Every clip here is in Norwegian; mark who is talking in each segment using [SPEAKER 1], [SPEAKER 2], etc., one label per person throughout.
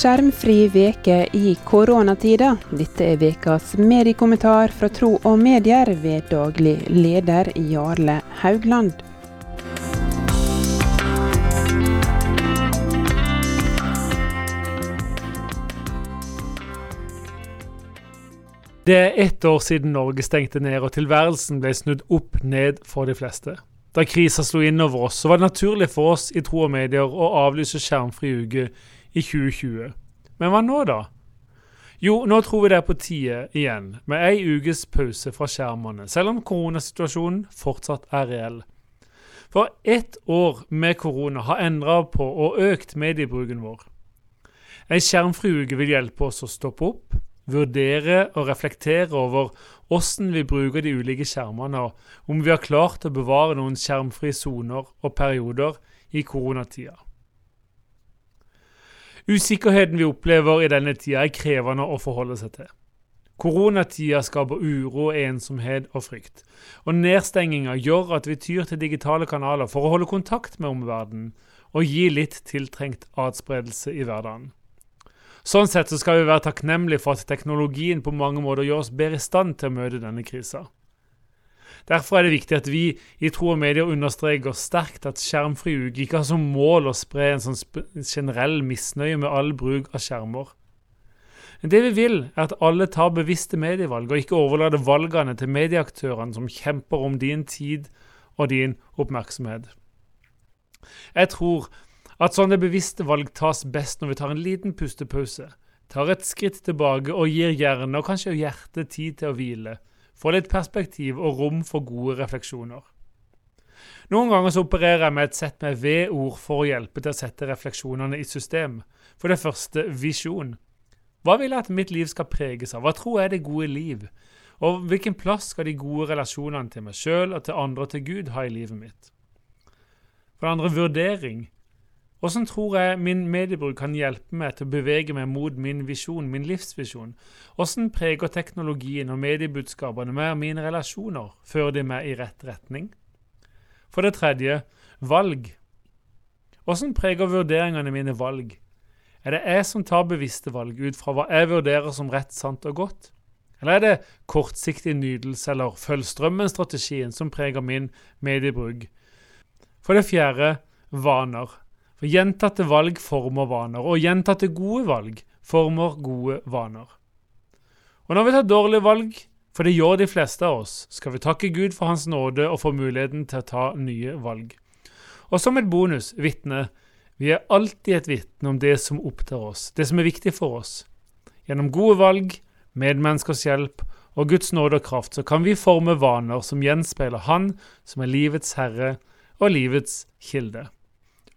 [SPEAKER 1] skjermfri veke i koronatida. Dette er vekas mediekommentar fra Tro og Medier ved daglig leder Jarle Haugland.
[SPEAKER 2] Det er ett år siden Norge stengte ned og tilværelsen ble snudd opp ned for de fleste. Da krisa slo inn over oss, så var det naturlig for oss i Tro og Medier å avlyse skjermfri uke i 2020. Men hva nå, da? Jo, nå tror vi det er på tide igjen, med ei ukes pause fra skjermene, selv om koronasituasjonen fortsatt er reell. For ett år med korona har endra på og økt mediebruken vår. Ei skjermfri uke vil hjelpe oss å stoppe opp, vurdere og reflektere over hvordan vi bruker de ulike skjermene, og om vi har klart å bevare noen skjermfrie soner og perioder i koronatida. Usikkerheten vi opplever i denne tida er krevende å forholde seg til. Koronatida skaper uro, ensomhet og frykt. Og nedstenginga gjør at vi tyr til digitale kanaler for å holde kontakt med omverdenen og gi litt tiltrengt atspredelse i hverdagen. Sånn sett så skal vi være takknemlige for at teknologien på mange måter gjør oss bedre i stand til å møte denne krisa. Derfor er det viktig at vi i Tro og Medier understreker sterkt at skjermfri uke ikke har som mål å spre en sånn generell misnøye med all bruk av skjermer. Det vi vil, er at alle tar bevisste medievalg, og ikke overlater valgene til medieaktørene som kjemper om din tid og din oppmerksomhet. Jeg tror at sånne bevisste valg tas best når vi tar en liten pustepause, tar et skritt tilbake og gir hjernen, og kanskje hjertet tid til å hvile, får litt perspektiv og rom for gode refleksjoner. Noen ganger så opererer jeg med et sett med V-ord for å hjelpe til å sette refleksjonene i system. For det første visjon. Hva vil jeg at mitt liv skal preges av? Hva tror jeg er det gode liv? Og hvilken plass skal de gode relasjonene til meg sjøl og til andre og til Gud ha i livet mitt? For det andre vurdering. Hvordan tror jeg min mediebruk kan hjelpe meg til å bevege meg mot min visjon, min livsvisjon? Hvordan preger teknologien og mediebudskapene meg og mine relasjoner? Fører de meg i rett retning? For det tredje valg. Hvordan preger vurderingene mine valg? Er det jeg som tar bevisste valg ut fra hva jeg vurderer som rett, sant og godt? Eller er det kortsiktig nydelse eller følg strømmen-strategien som preger min mediebruk? For det fjerde vaner. For gjentatte valg former vaner, og gjentatte gode valg former gode vaner. Og når vi tar dårlige valg, for det gjør de fleste av oss, skal vi takke Gud for Hans nåde og få muligheten til å ta nye valg. Og som et bonus vitne. Vi er alltid et vitne om det som opptar oss, det som er viktig for oss. Gjennom gode valg, medmenneskers hjelp og Guds nåde og kraft, så kan vi forme vaner som gjenspeiler Han som er livets herre og livets kilde.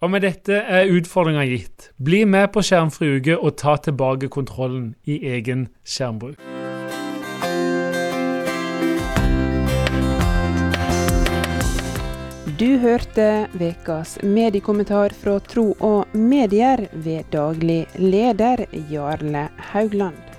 [SPEAKER 2] Og med dette er utfordringa gitt. Bli med på skjermfri uke og ta tilbake kontrollen i egen skjermbruk.
[SPEAKER 1] Du hørte ukas mediekommentar fra Tro og Medier ved daglig leder Jarle Haugland.